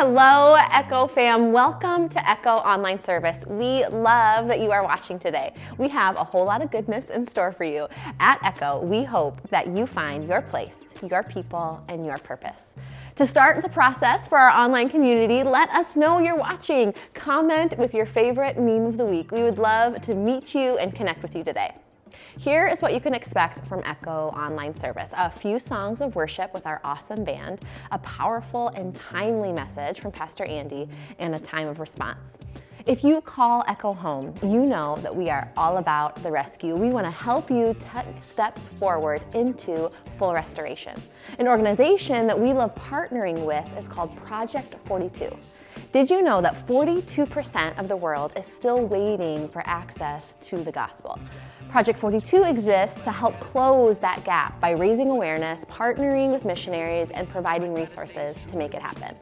Hello, Echo fam. Welcome to Echo Online Service. We love that you are watching today. We have a whole lot of goodness in store for you. At Echo, we hope that you find your place, your people, and your purpose. To start the process for our online community, let us know you're watching. Comment with your favorite meme of the week. We would love to meet you and connect with you today. Here is what you can expect from Echo Online Service a few songs of worship with our awesome band, a powerful and timely message from Pastor Andy, and a time of response. If you call Echo home, you know that we are all about the rescue. We want to help you take steps forward into full restoration. An organization that we love partnering with is called Project 42. Did you know that 42% of the world is still waiting for access to the gospel? Project 42 exists to help close that gap by raising awareness, partnering with missionaries, and providing resources to make it happen.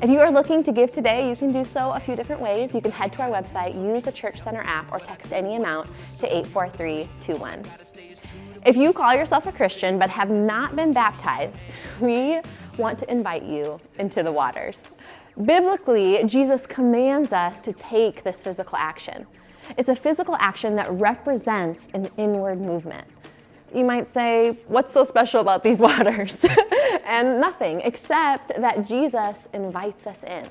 If you are looking to give today, you can do so a few different ways. You can head to our website, use the Church Center app, or text any amount to 84321. If you call yourself a Christian but have not been baptized, we want to invite you into the waters. Biblically, Jesus commands us to take this physical action. It's a physical action that represents an inward movement. You might say, What's so special about these waters? and nothing, except that Jesus invites us in.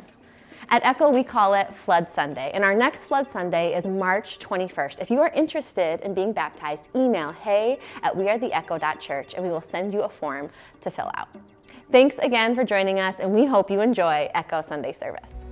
At Echo, we call it Flood Sunday, and our next Flood Sunday is March 21st. If you are interested in being baptized, email hey at wearetheecho.church and we will send you a form to fill out. Thanks again for joining us, and we hope you enjoy Echo Sunday service.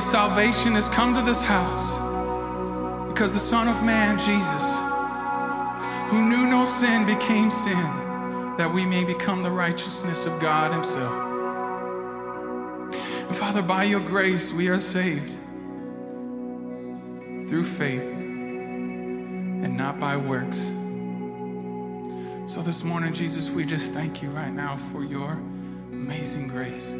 salvation has come to this house because the Son of Man, Jesus, who knew no sin, became sin that we may become the righteousness of God Himself. And Father, by your grace, we are saved through faith and not by works. So this morning, Jesus, we just thank you right now for your amazing grace.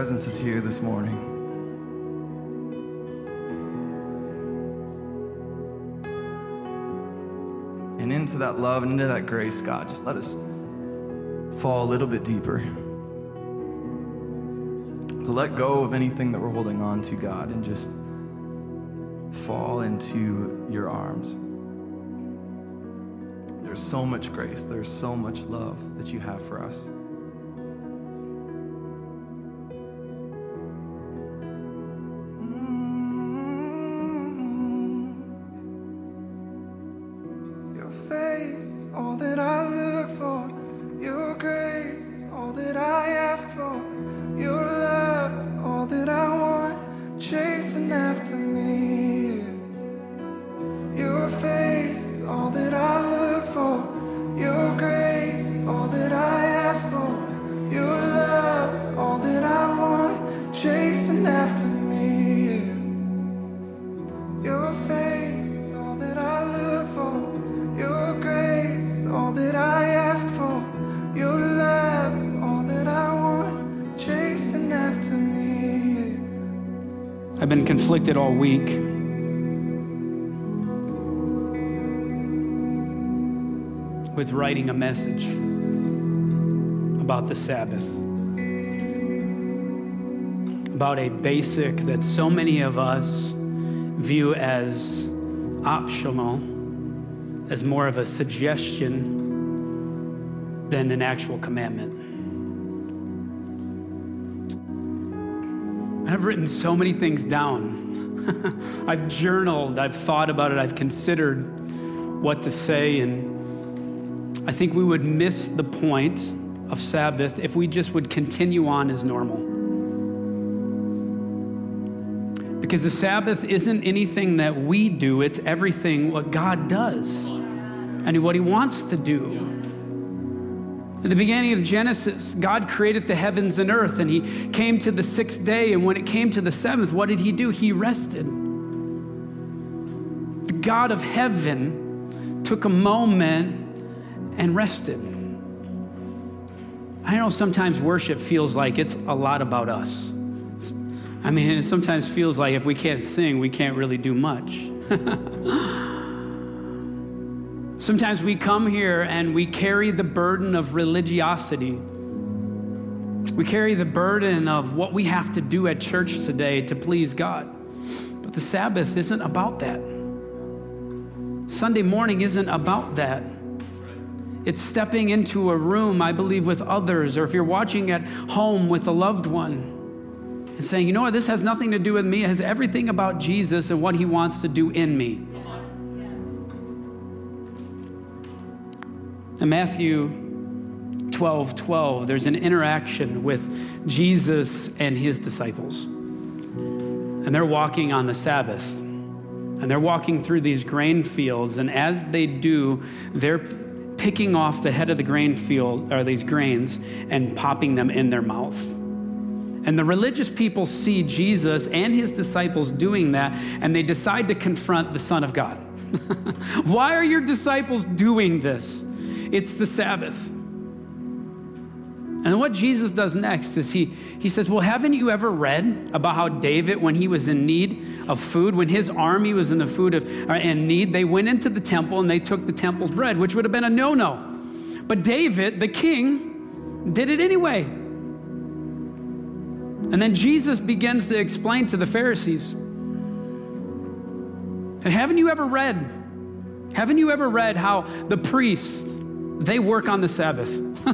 Presence is here this morning. And into that love and into that grace, God, just let us fall a little bit deeper. To let go of anything that we're holding on to, God, and just fall into your arms. There's so much grace, there's so much love that you have for us. I've been conflicted all week. With writing a message about the Sabbath. About a basic that so many of us view as optional, as more of a suggestion than an actual commandment. I've written so many things down. I've journaled, I've thought about it, I've considered what to say, and I think we would miss the point of Sabbath if we just would continue on as normal. Because the Sabbath isn't anything that we do, it's everything what God does and what He wants to do. At the beginning of Genesis, God created the heavens and earth, and He came to the sixth day. And when it came to the seventh, what did He do? He rested. The God of heaven took a moment and rested. I know sometimes worship feels like it's a lot about us. I mean, it sometimes feels like if we can't sing, we can't really do much. Sometimes we come here and we carry the burden of religiosity. We carry the burden of what we have to do at church today to please God. But the Sabbath isn't about that. Sunday morning isn't about that. It's stepping into a room, I believe, with others, or if you're watching at home with a loved one, and saying, you know what, this has nothing to do with me. It has everything about Jesus and what he wants to do in me. In Matthew 12 12, there's an interaction with Jesus and his disciples. And they're walking on the Sabbath. And they're walking through these grain fields. And as they do, they're picking off the head of the grain field, or these grains, and popping them in their mouth. And the religious people see Jesus and his disciples doing that, and they decide to confront the Son of God. Why are your disciples doing this? It's the Sabbath. And what Jesus does next is he, he says, Well, haven't you ever read about how David, when he was in need of food, when his army was in the food of uh, in need, they went into the temple and they took the temple's bread, which would have been a no-no. But David, the king, did it anyway. And then Jesus begins to explain to the Pharisees. Haven't you ever read? Haven't you ever read how the priests they work on the Sabbath?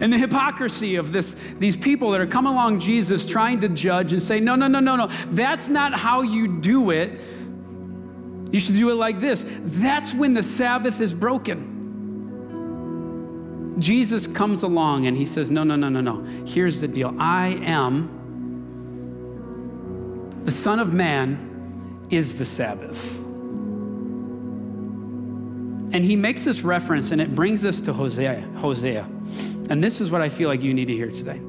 and the hypocrisy of this, these people that are coming along Jesus trying to judge and say, no, no, no, no, no, that's not how you do it. You should do it like this. That's when the Sabbath is broken. Jesus comes along and he says, No, no, no, no, no. Here's the deal I am the Son of Man is the Sabbath. And he makes this reference and it brings us to Hosea. Hosea. And this is what I feel like you need to hear today.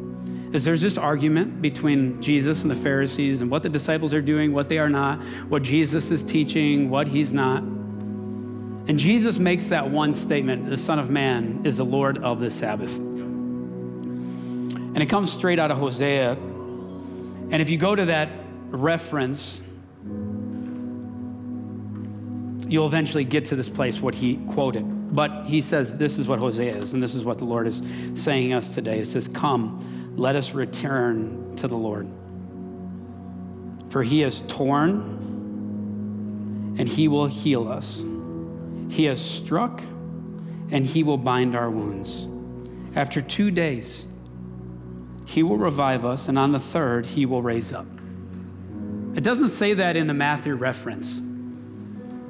Is there's this argument between Jesus and the Pharisees and what the disciples are doing, what they are not, what Jesus is teaching, what he's not. And Jesus makes that one statement the Son of Man is the Lord of the Sabbath. And it comes straight out of Hosea. And if you go to that reference, you'll eventually get to this place what he quoted. But he says this is what Hosea is, and this is what the Lord is saying us today. It says, Come, let us return to the Lord. For he has torn and he will heal us. He has struck and he will bind our wounds. After two days, he will revive us, and on the third, he will raise up. It doesn't say that in the Matthew reference.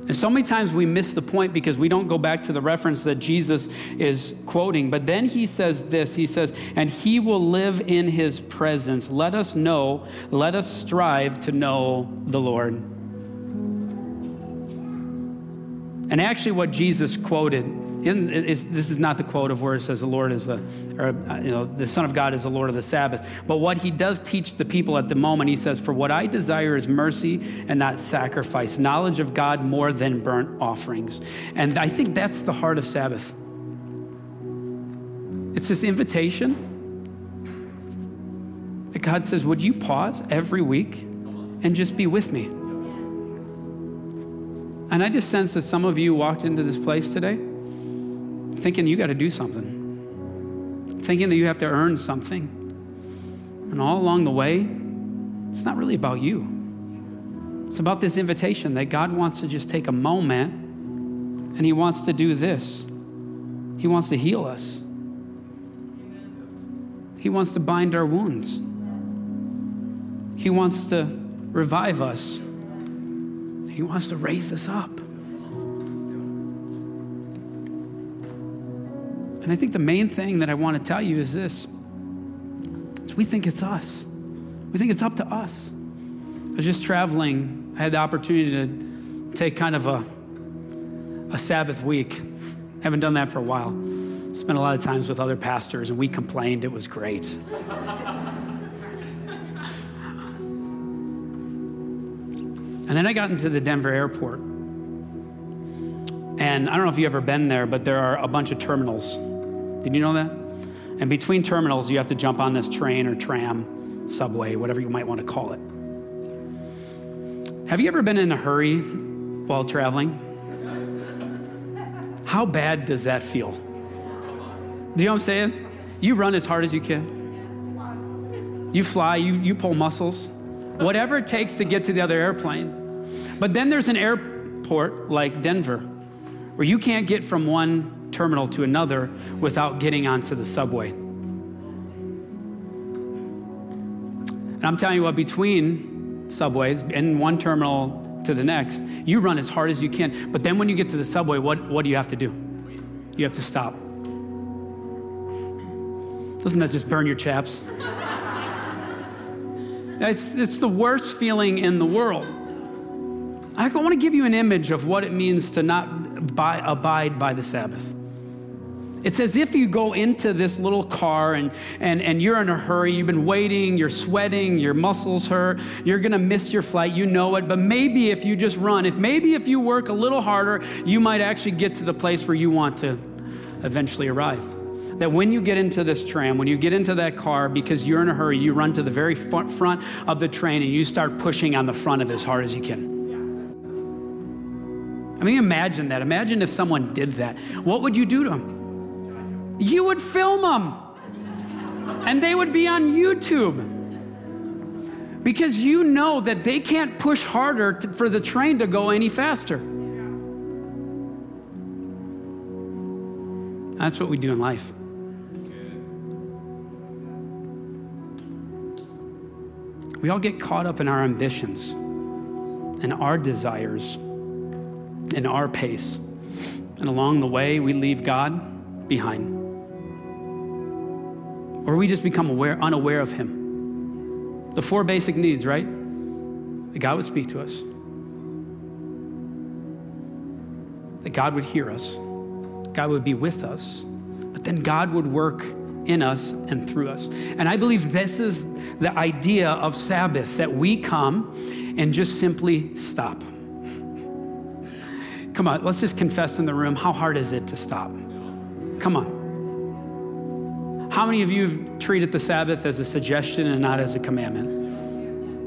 And so many times we miss the point because we don't go back to the reference that Jesus is quoting. But then he says this He says, and he will live in his presence. Let us know, let us strive to know the Lord. And actually, what Jesus quoted, is, this is not the quote of where it says the Lord is the, or, uh, you know, the Son of God is the Lord of the Sabbath. But what he does teach the people at the moment, he says, For what I desire is mercy and not sacrifice, knowledge of God more than burnt offerings. And I think that's the heart of Sabbath. It's this invitation that God says, Would you pause every week and just be with me? And I just sense that some of you walked into this place today thinking you got to do something, thinking that you have to earn something. And all along the way, it's not really about you. It's about this invitation that God wants to just take a moment and He wants to do this. He wants to heal us, He wants to bind our wounds, He wants to revive us, He wants to raise us up. And I think the main thing that I want to tell you is this is we think it's us. We think it's up to us. I was just traveling. I had the opportunity to take kind of a, a Sabbath week. I haven't done that for a while. Spent a lot of times with other pastors, and we complained it was great. and then I got into the Denver airport. And I don't know if you've ever been there, but there are a bunch of terminals did you know that? And between terminals, you have to jump on this train or tram, subway, whatever you might want to call it. Have you ever been in a hurry while traveling? How bad does that feel? Do you know what I'm saying? You run as hard as you can. You fly, you, you pull muscles, whatever it takes to get to the other airplane. But then there's an airport like Denver where you can't get from one terminal to another without getting onto the subway. And I'm telling you what, between subways and one terminal to the next, you run as hard as you can. But then when you get to the subway, what, what do you have to do? You have to stop. Doesn't that just burn your chaps? It's, it's the worst feeling in the world. I want to give you an image of what it means to not buy, abide by the Sabbath. It's as if you go into this little car and, and, and you're in a hurry, you've been waiting, you're sweating, your muscles hurt, you're gonna miss your flight, you know it, but maybe if you just run, if maybe if you work a little harder, you might actually get to the place where you want to eventually arrive. That when you get into this tram, when you get into that car, because you're in a hurry, you run to the very front of the train and you start pushing on the front of it as hard as you can. I mean, imagine that. Imagine if someone did that. What would you do to them? You would film them and they would be on YouTube. Because you know that they can't push harder to, for the train to go any faster. That's what we do in life. We all get caught up in our ambitions and our desires and our pace. And along the way, we leave God behind or we just become aware, unaware of Him. The four basic needs, right? That God would speak to us, that God would hear us, God would be with us, but then God would work in us and through us. And I believe this is the idea of Sabbath that we come and just simply stop. Come on, let's just confess in the room how hard is it to stop? Come on. How many of you have treated the Sabbath as a suggestion and not as a commandment?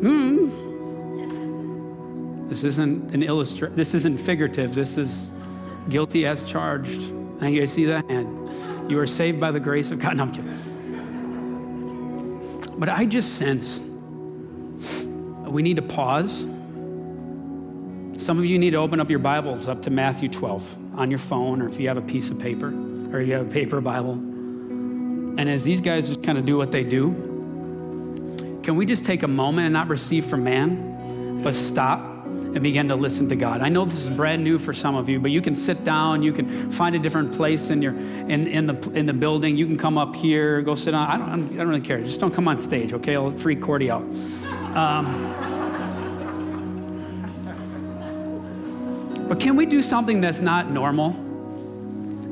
Hmm. This isn't an illustra- This isn't figurative. This is guilty as charged. And you see that? And you are saved by the grace of God. No, I'm kidding. But I just sense we need to pause. Some of you need to open up your Bibles up to Matthew 12 on your phone, or if you have a piece of paper, or you have a paper Bible. And as these guys just kind of do what they do, can we just take a moment and not receive from man, but stop and begin to listen to God? I know this is brand new for some of you, but you can sit down, you can find a different place in your in, in the in the building. You can come up here, go sit down. I don't I don't really care. Just don't come on stage, okay? I'll free Cordy out. Um, but can we do something that's not normal?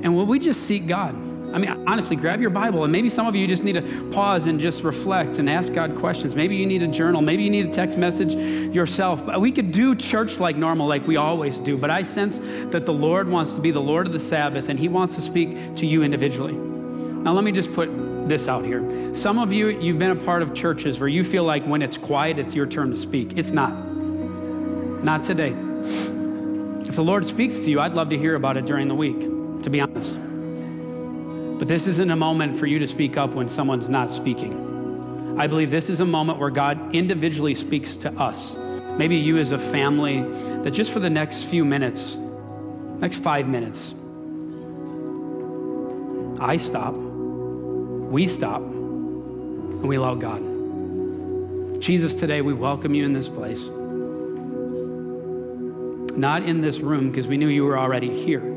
And will we just seek God? I mean, honestly, grab your Bible, and maybe some of you just need to pause and just reflect and ask God questions. Maybe you need a journal. Maybe you need a text message yourself. We could do church like normal, like we always do, but I sense that the Lord wants to be the Lord of the Sabbath, and He wants to speak to you individually. Now, let me just put this out here. Some of you, you've been a part of churches where you feel like when it's quiet, it's your turn to speak. It's not. Not today. If the Lord speaks to you, I'd love to hear about it during the week, to be honest. But this isn't a moment for you to speak up when someone's not speaking. I believe this is a moment where God individually speaks to us. Maybe you as a family, that just for the next few minutes, next five minutes, I stop, we stop, and we allow God. Jesus, today we welcome you in this place. Not in this room because we knew you were already here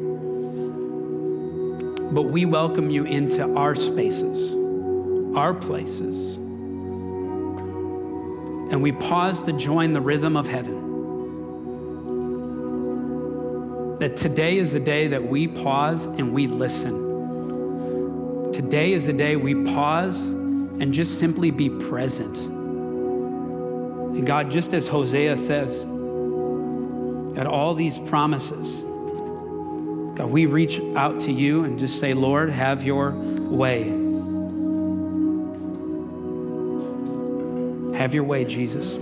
but we welcome you into our spaces, our places. And we pause to join the rhythm of heaven. That today is the day that we pause and we listen. Today is the day we pause and just simply be present. And God, just as Hosea says, at all these promises. God, we reach out to you and just say, Lord, have your way. Have your way, Jesus.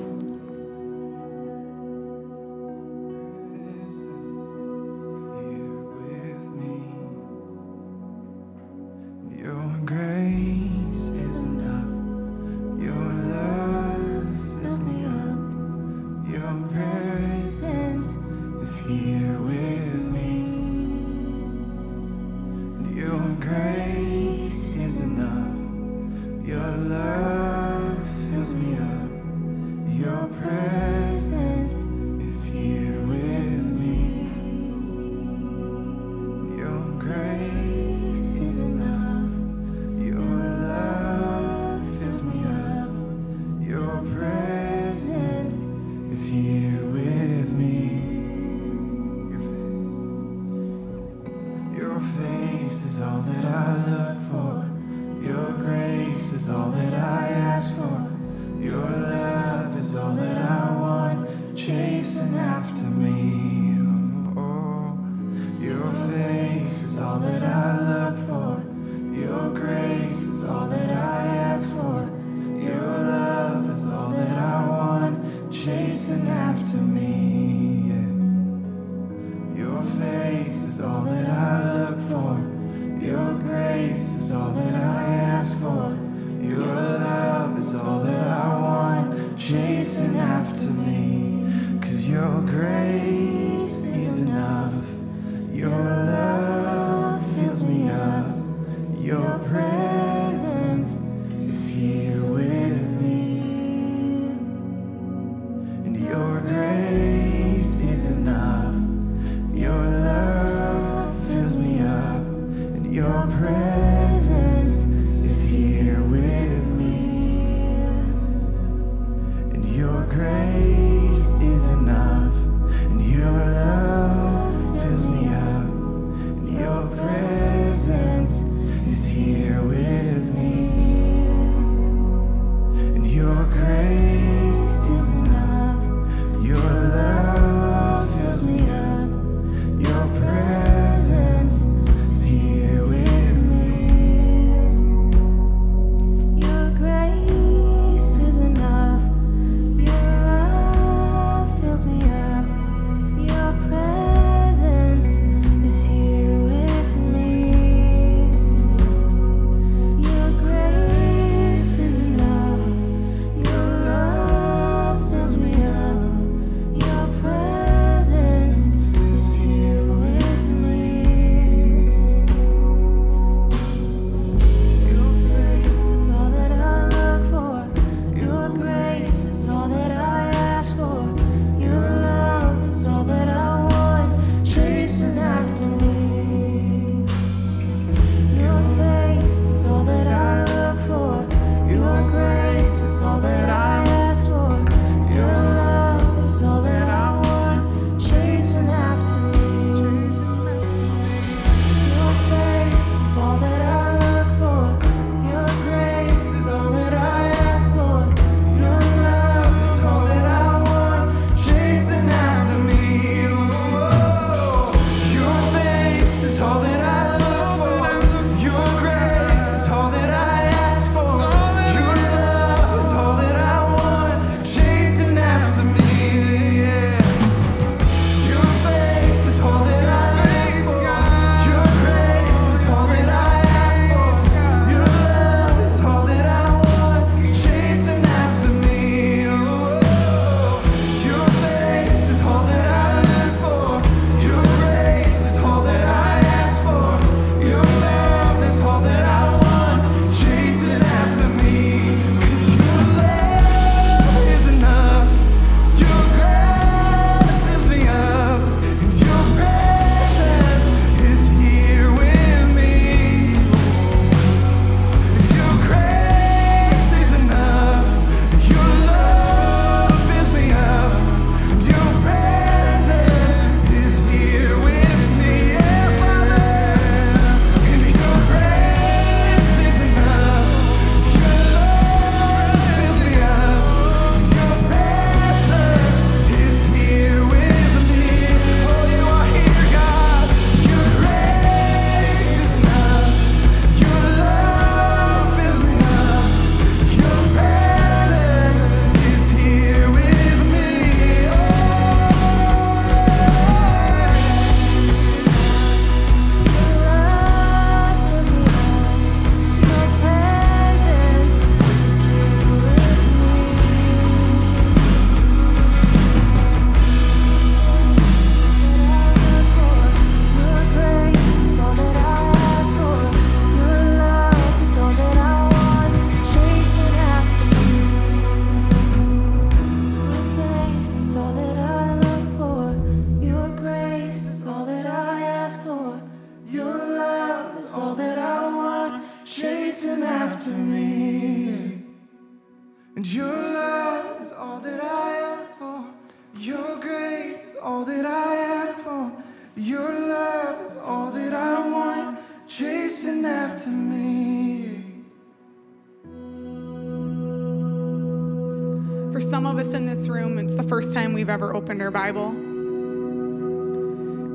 Opened our Bible.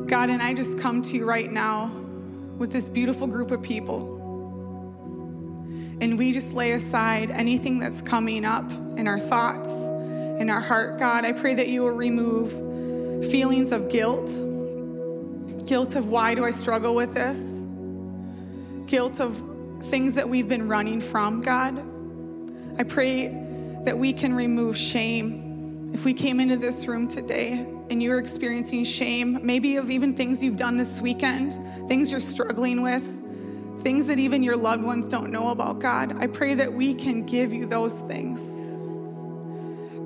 God, and I just come to you right now with this beautiful group of people. And we just lay aside anything that's coming up in our thoughts, in our heart. God, I pray that you will remove feelings of guilt guilt of why do I struggle with this, guilt of things that we've been running from, God. I pray that we can remove shame. If we came into this room today and you're experiencing shame, maybe of even things you've done this weekend, things you're struggling with, things that even your loved ones don't know about, God, I pray that we can give you those things.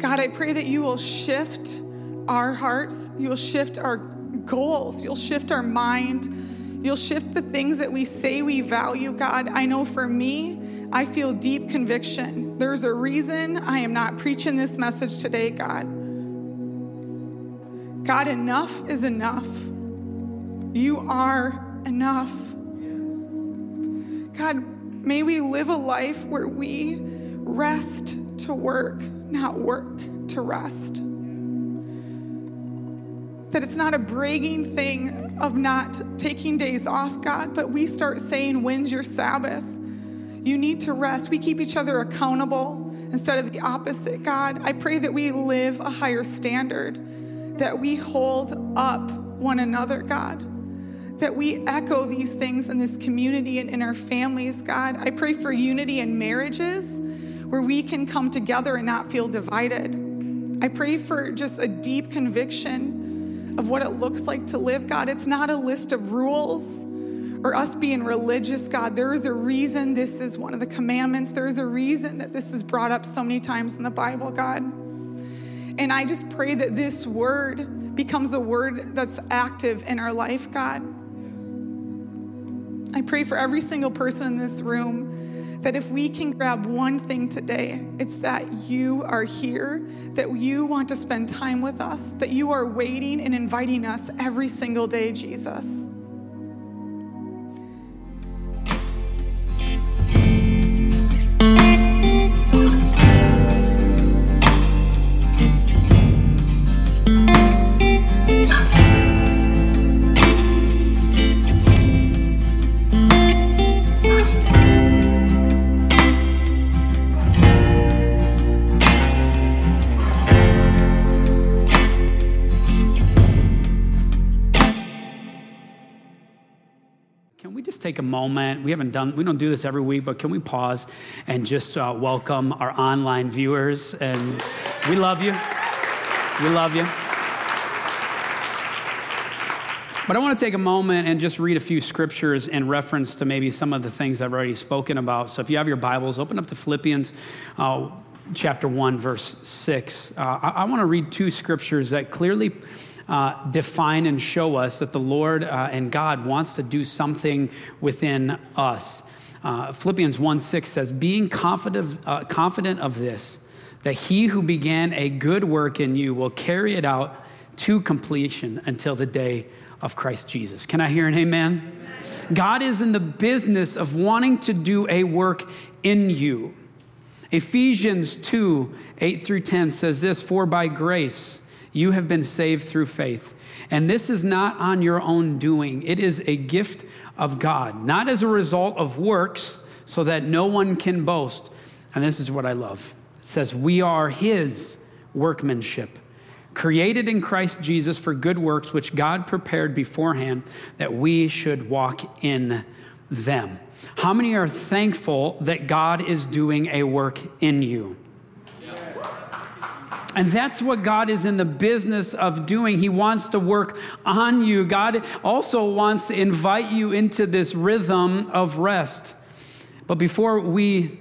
God, I pray that you will shift our hearts, you will shift our goals, you'll shift our mind, you'll shift the things that we say we value, God. I know for me, I feel deep conviction. There's a reason I am not preaching this message today, God. God, enough is enough. You are enough. God, may we live a life where we rest to work, not work to rest. That it's not a bragging thing of not taking days off, God, but we start saying, When's your Sabbath? You need to rest. We keep each other accountable instead of the opposite, God. I pray that we live a higher standard, that we hold up one another, God that we echo these things in this community and in our families, God. I pray for unity in marriages where we can come together and not feel divided. I pray for just a deep conviction of what it looks like to live, God. It's not a list of rules or us being religious, God. There is a reason this is one of the commandments. There is a reason that this is brought up so many times in the Bible, God. And I just pray that this word becomes a word that's active in our life, God. I pray for every single person in this room that if we can grab one thing today, it's that you are here, that you want to spend time with us, that you are waiting and inviting us every single day, Jesus. Moment? We haven't done, we don't do this every week, but can we pause and just uh, welcome our online viewers? And we love you. We love you. But I want to take a moment and just read a few scriptures in reference to maybe some of the things I've already spoken about. So if you have your Bibles, open up to Philippians uh, chapter 1, verse 6. Uh, I, I want to read two scriptures that clearly uh, define and show us that the Lord uh, and God wants to do something within us. Uh, Philippians 1 6 says, Being confident, uh, confident of this, that he who began a good work in you will carry it out to completion until the day of Christ Jesus. Can I hear an amen? God is in the business of wanting to do a work in you. Ephesians 2 8 through 10 says this For by grace you have been saved through faith. And this is not on your own doing, it is a gift of God, not as a result of works, so that no one can boast. And this is what I love it says, We are his workmanship created in Christ Jesus for good works, which God prepared beforehand that we should walk in them. How many are thankful that God is doing a work in you? And that's what God is in the business of doing. He wants to work on you. God also wants to invite you into this rhythm of rest. But before we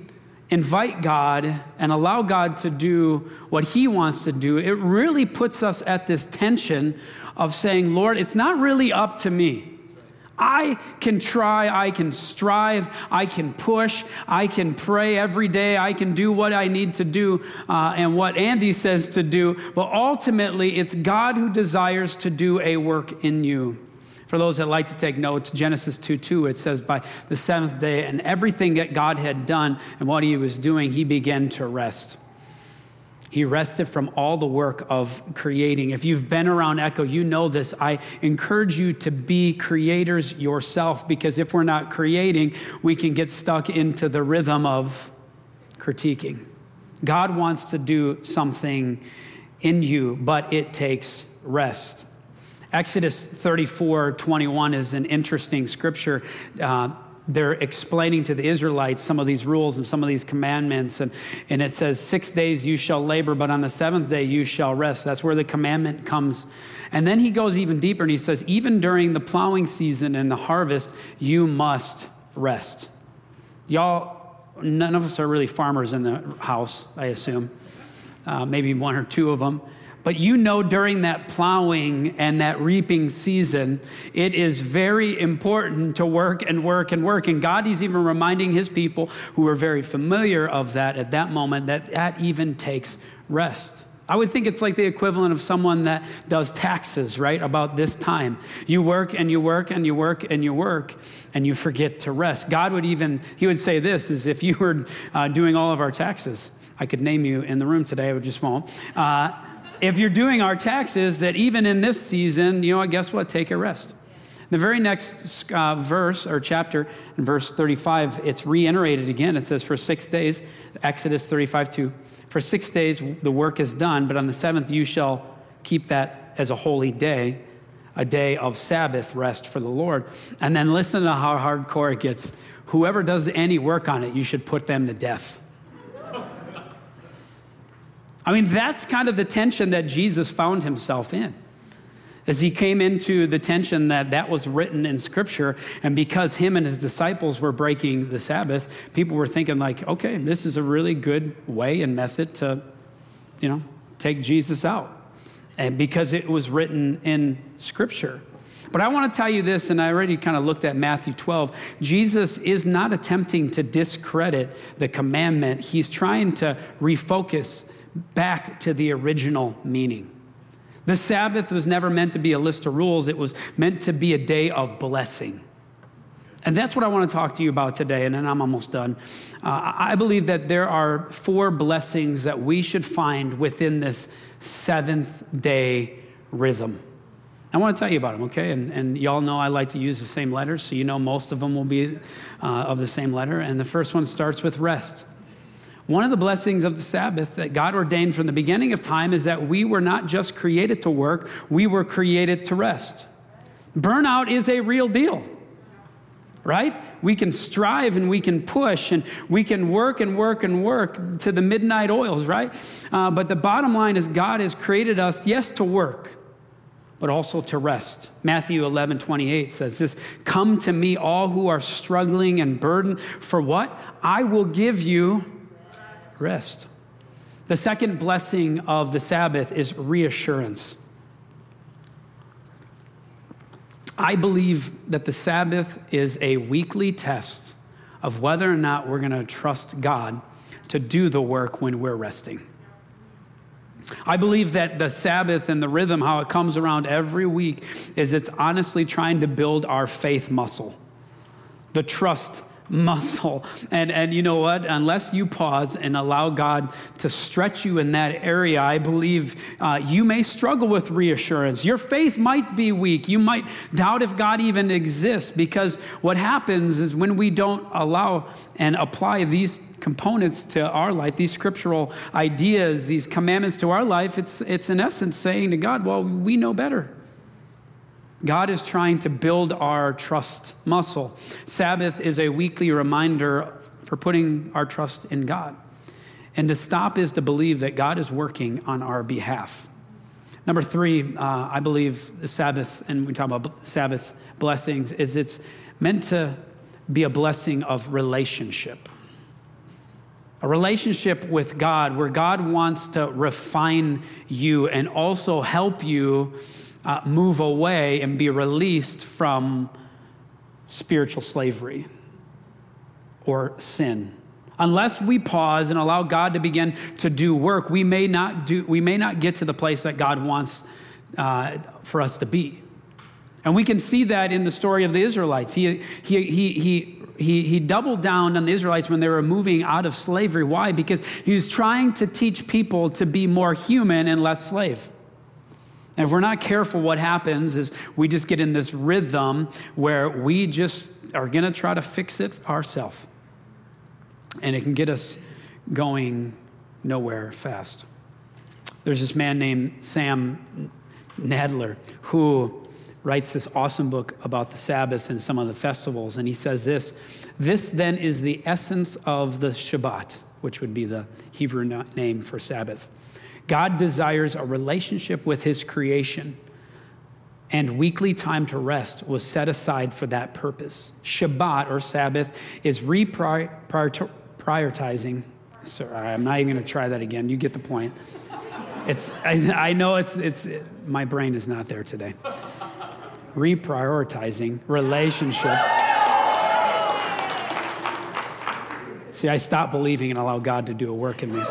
invite God and allow God to do what He wants to do, it really puts us at this tension of saying, Lord, it's not really up to me. I can try, I can strive, I can push, I can pray every day, I can do what I need to do uh, and what Andy says to do, but ultimately it's God who desires to do a work in you. For those that like to take notes, Genesis 2 2, it says, By the seventh day, and everything that God had done and what he was doing, he began to rest. He rested from all the work of creating. If you've been around Echo, you know this. I encourage you to be creators yourself because if we're not creating, we can get stuck into the rhythm of critiquing. God wants to do something in you, but it takes rest. Exodus 34 21 is an interesting scripture. Uh, they're explaining to the Israelites some of these rules and some of these commandments. And, and it says, Six days you shall labor, but on the seventh day you shall rest. That's where the commandment comes. And then he goes even deeper and he says, Even during the plowing season and the harvest, you must rest. Y'all, none of us are really farmers in the house, I assume. Uh, maybe one or two of them. But you know, during that plowing and that reaping season, it is very important to work and work and work. And God is even reminding his people who are very familiar of that at that moment that that even takes rest. I would think it's like the equivalent of someone that does taxes, right? About this time. You work and you work and you work and you work and you forget to rest. God would even, he would say this is if you were uh, doing all of our taxes, I could name you in the room today, I would just won't. Uh, if you're doing our taxes, that even in this season, you know, guess what? Take a rest. The very next uh, verse or chapter, in verse 35, it's reiterated again. It says, For six days, Exodus 35 2, for six days the work is done, but on the seventh you shall keep that as a holy day, a day of Sabbath rest for the Lord. And then listen to how hardcore it gets. Whoever does any work on it, you should put them to death. I mean, that's kind of the tension that Jesus found himself in. As he came into the tension that that was written in scripture, and because him and his disciples were breaking the Sabbath, people were thinking, like, okay, this is a really good way and method to, you know, take Jesus out. And because it was written in scripture. But I want to tell you this, and I already kind of looked at Matthew 12. Jesus is not attempting to discredit the commandment, he's trying to refocus back to the original meaning. The Sabbath was never meant to be a list of rules, it was meant to be a day of blessing. And that's what I want to talk to you about today, and then I'm almost done. Uh, I believe that there are four blessings that we should find within this seventh day rhythm. I want to tell you about them, okay? And, and y'all know I like to use the same letters, so you know most of them will be uh, of the same letter. And the first one starts with rest. One of the blessings of the Sabbath that God ordained from the beginning of time is that we were not just created to work, we were created to rest. Burnout is a real deal, right? We can strive and we can push and we can work and work and work to the midnight oils, right? Uh, but the bottom line is God has created us, yes, to work, but also to rest. Matthew 11, 28 says this Come to me, all who are struggling and burdened, for what? I will give you rest. The second blessing of the Sabbath is reassurance. I believe that the Sabbath is a weekly test of whether or not we're going to trust God to do the work when we're resting. I believe that the Sabbath and the rhythm, how it comes around every week, is it's honestly trying to build our faith muscle, the trust muscle. And, and you know what? Unless you pause and allow God to stretch you in that area, I believe uh, you may struggle with reassurance. Your faith might be weak. You might doubt if God even exists because what happens is when we don't allow and apply these components to our life, these scriptural ideas, these commandments to our life, it's, it's in essence saying to God, well, we know better. God is trying to build our trust muscle. Sabbath is a weekly reminder for putting our trust in God. And to stop is to believe that God is working on our behalf. Number three, uh, I believe the Sabbath, and we talk about Sabbath blessings, is it's meant to be a blessing of relationship. A relationship with God where God wants to refine you and also help you uh, move away and be released from spiritual slavery or sin. Unless we pause and allow God to begin to do work, we may not, do, we may not get to the place that God wants uh, for us to be. And we can see that in the story of the Israelites. He, he, he, he, he, he doubled down on the Israelites when they were moving out of slavery. Why? Because he was trying to teach people to be more human and less slave. And if we're not careful, what happens is we just get in this rhythm where we just are going to try to fix it ourselves. And it can get us going nowhere fast. There's this man named Sam Nadler who writes this awesome book about the Sabbath and some of the festivals. And he says this This then is the essence of the Shabbat, which would be the Hebrew name for Sabbath. God desires a relationship with his creation, and weekly time to rest was set aside for that purpose. Shabbat or Sabbath is reprioritizing. Sorry, I'm not even going to try that again. You get the point. It's, I, I know it's, it's, it, my brain is not there today. Reprioritizing relationships. See, I stopped believing and allow God to do a work in me.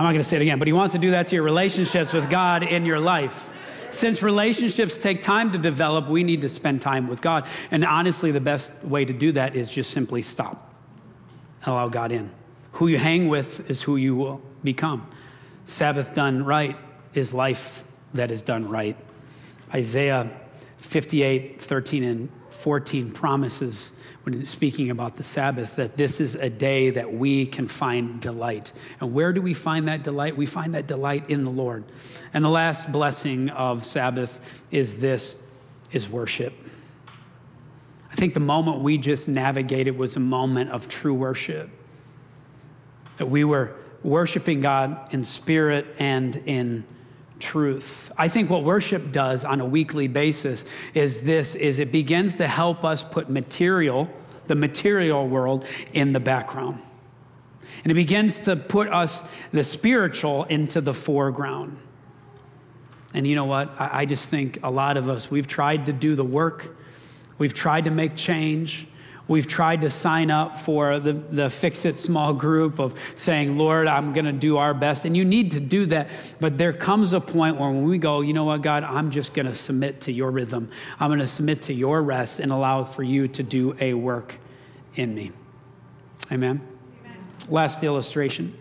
I'm not going to say it again, but he wants to do that to your relationships with God in your life. Since relationships take time to develop, we need to spend time with God. And honestly, the best way to do that is just simply stop. Allow God in. Who you hang with is who you will become. Sabbath done right is life that is done right. Isaiah 58, 13, and 14 promises when speaking about the Sabbath that this is a day that we can find delight. And where do we find that delight? We find that delight in the Lord. And the last blessing of Sabbath is this is worship. I think the moment we just navigated was a moment of true worship. That we were worshiping God in spirit and in truth. I think what worship does on a weekly basis is this is it begins to help us put material, the material world in the background. And it begins to put us the spiritual into the foreground. And you know what? I, just think a lot of us, we've tried to do the work, we've tried to make change, We've tried to sign up for the, the Fix It small group of saying, Lord, I'm going to do our best. And you need to do that. But there comes a point where when we go, you know what, God, I'm just going to submit to your rhythm. I'm going to submit to your rest and allow for you to do a work in me. Amen. Amen. Last illustration.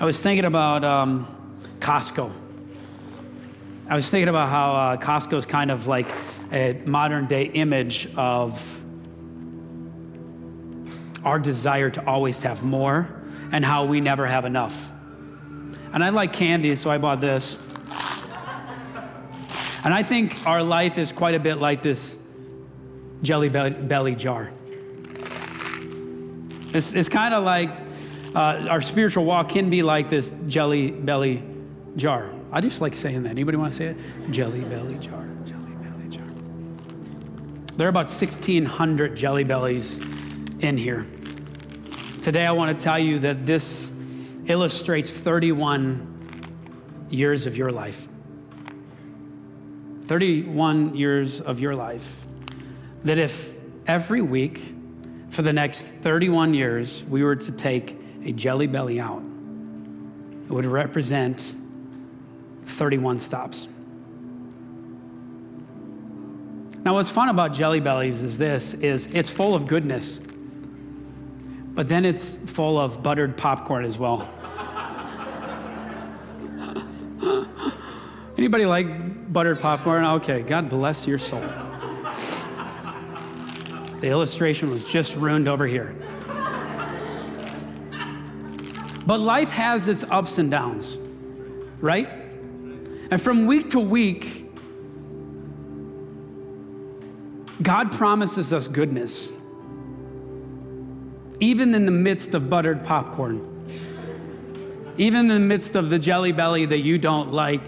I was thinking about um, Costco. I was thinking about how uh, Costco is kind of like a modern day image of our desire to always have more and how we never have enough. And I like candy, so I bought this. And I think our life is quite a bit like this jelly belly jar. It's, it's kind of like uh, our spiritual walk can be like this jelly belly jar. I just like saying that. Anybody want to say it? Jelly belly jar. Jelly belly jar. There are about 1,600 jelly bellies in here. Today, I want to tell you that this illustrates 31 years of your life. 31 years of your life. That if every week for the next 31 years we were to take a jelly belly out, it would represent 31 stops. Now, what's fun about jelly bellies is this is it's full of goodness. But then it's full of buttered popcorn as well. Anybody like buttered popcorn? Okay, God bless your soul. The illustration was just ruined over here. But life has its ups and downs, right? And from week to week, God promises us goodness even in the midst of buttered popcorn, even in the midst of the jelly belly that you don't like,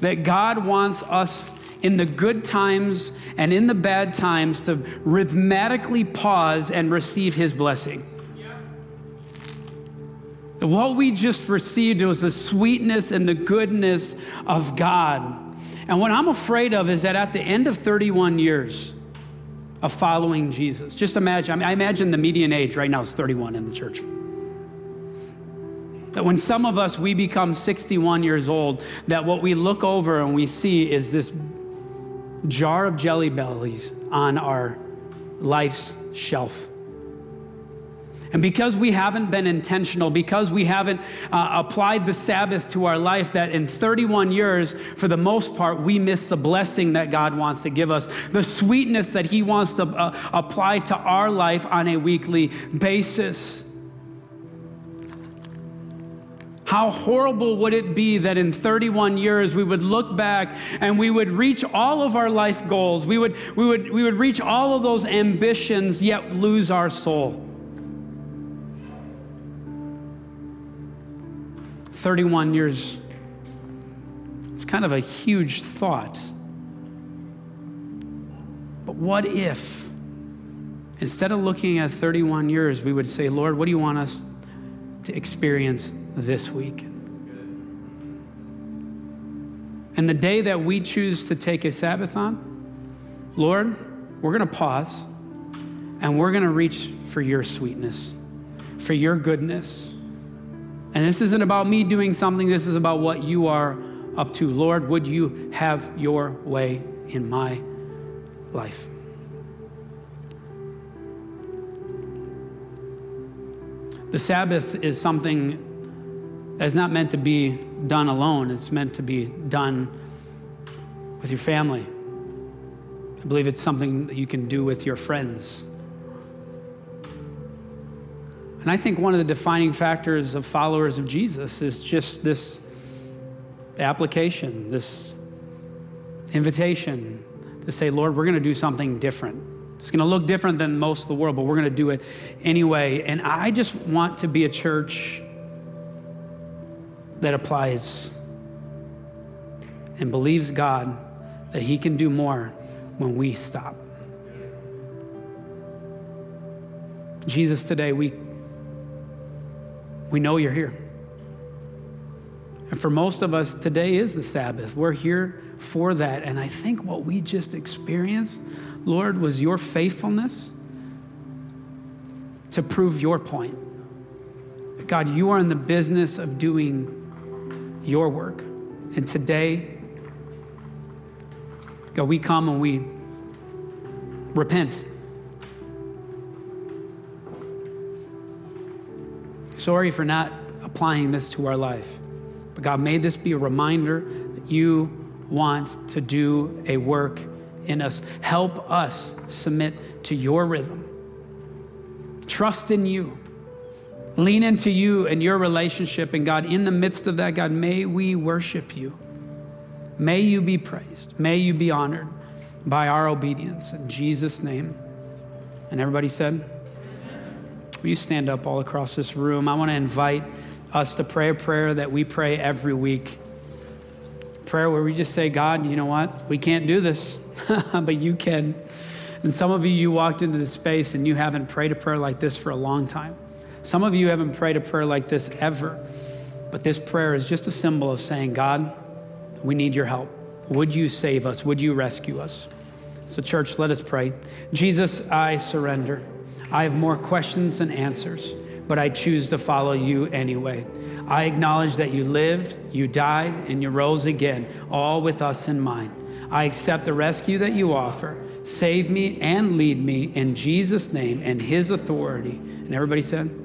that God wants us in the good times and in the bad times to rhythmically pause and receive his blessing. What we just received was the sweetness and the goodness of God. And what I'm afraid of is that at the end of 31 years of following Jesus, just imagine, I, mean, I imagine the median age right now is 31 in the church. That when some of us, we become 61 years old, that what we look over and we see is this jar of jelly bellies on our life's shelf. And because we haven't been intentional, because we haven't uh, applied the Sabbath to our life, that in 31 years, for the most part, we miss the blessing that God wants to give us, the sweetness that He wants to uh, apply to our life on a weekly basis. How horrible would it be that in 31 years we would look back and we would reach all of our life goals, we would, we would, we would reach all of those ambitions, yet lose our soul? 31 years, it's kind of a huge thought. But what if, instead of looking at 31 years, we would say, Lord, what do you want us to experience this week? And the day that we choose to take a Sabbath on, Lord, we're going to pause and we're going to reach for your sweetness, for your goodness and this isn't about me doing something, this is about what you are up to. Lord, would you have your way in my life? The Sabbath is something that's not meant to be done alone, it's meant to be done with your family. I believe it's something that you can do with your friends. And I think one of the defining factors of followers of Jesus is just this application, this invitation to say, Lord, we're going to do something different. It's going to look different than most of the world, but we're going to do it anyway. And I just want to be a church that applies and believes God that He can do more when we stop. Jesus, today we we know you're here. And for most of us, today is the Sabbath. We're here for that. And I think what we just experienced, Lord, was your faithfulness to prove your point. God, you are in the business of doing your work. And today, God, we come and we repent Sorry for not applying this to our life. But God, may this be a reminder that you want to do a work in us. Help us submit to your rhythm. Trust in you. Lean into you and your relationship. And God, in the midst of that, God, may we worship you. May you be praised. May you be honored by our obedience. In Jesus' name. And everybody said, Will you stand up all across this room? I want to invite us to pray a prayer that we pray every week. Prayer where we just say, God, you know what? We can't do this, but you can. And some of you, you walked into this space and you haven't prayed a prayer like this for a long time. Some of you haven't prayed a prayer like this ever. But this prayer is just a symbol of saying, God, we need your help. Would you save us? Would you rescue us? So, church, let us pray. Jesus, I surrender. I have more questions than answers, but I choose to follow you anyway. I acknowledge that you lived, you died, and you rose again, all with us in mind. I accept the rescue that you offer. Save me and lead me in Jesus' name and his authority. And everybody said,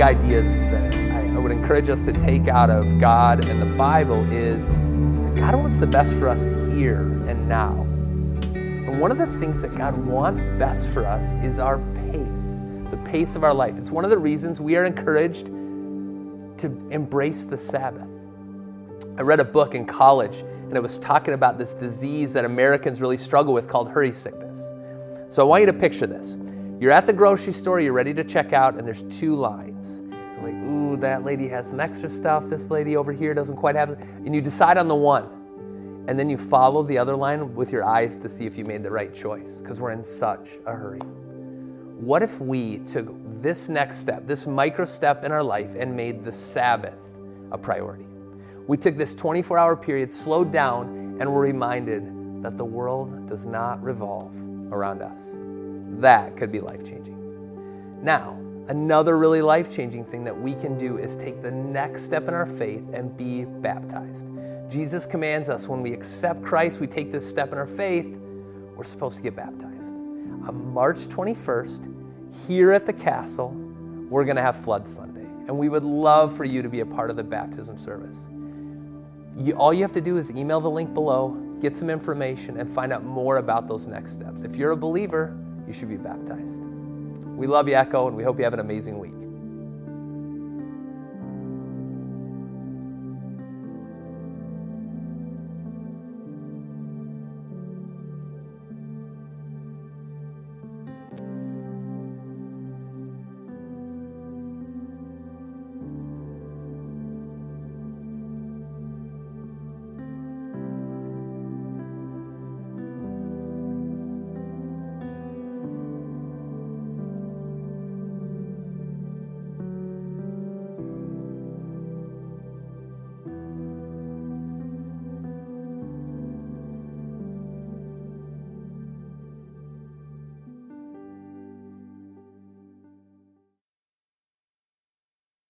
big ideas that I, I would encourage us to take out of God and the Bible is God wants the best for us here and now. And one of the things that God wants best for us is our pace, the pace of our life. It's one of the reasons we are encouraged to embrace the Sabbath. I read a book in college and it was talking about this disease that Americans really struggle with called hurry sickness. So I want you to picture this. You're at the grocery store, you're ready to check out, and there's two lines. You're like, ooh, that lady has some extra stuff. This lady over here doesn't quite have it. And you decide on the one. And then you follow the other line with your eyes to see if you made the right choice because we're in such a hurry. What if we took this next step, this micro step in our life, and made the Sabbath a priority? We took this 24 hour period, slowed down, and were reminded that the world does not revolve around us. That could be life changing. Now, another really life changing thing that we can do is take the next step in our faith and be baptized. Jesus commands us when we accept Christ, we take this step in our faith, we're supposed to get baptized. On March 21st, here at the castle, we're going to have Flood Sunday. And we would love for you to be a part of the baptism service. You, all you have to do is email the link below, get some information, and find out more about those next steps. If you're a believer, you should be baptized. We love you, Echo, and we hope you have an amazing week.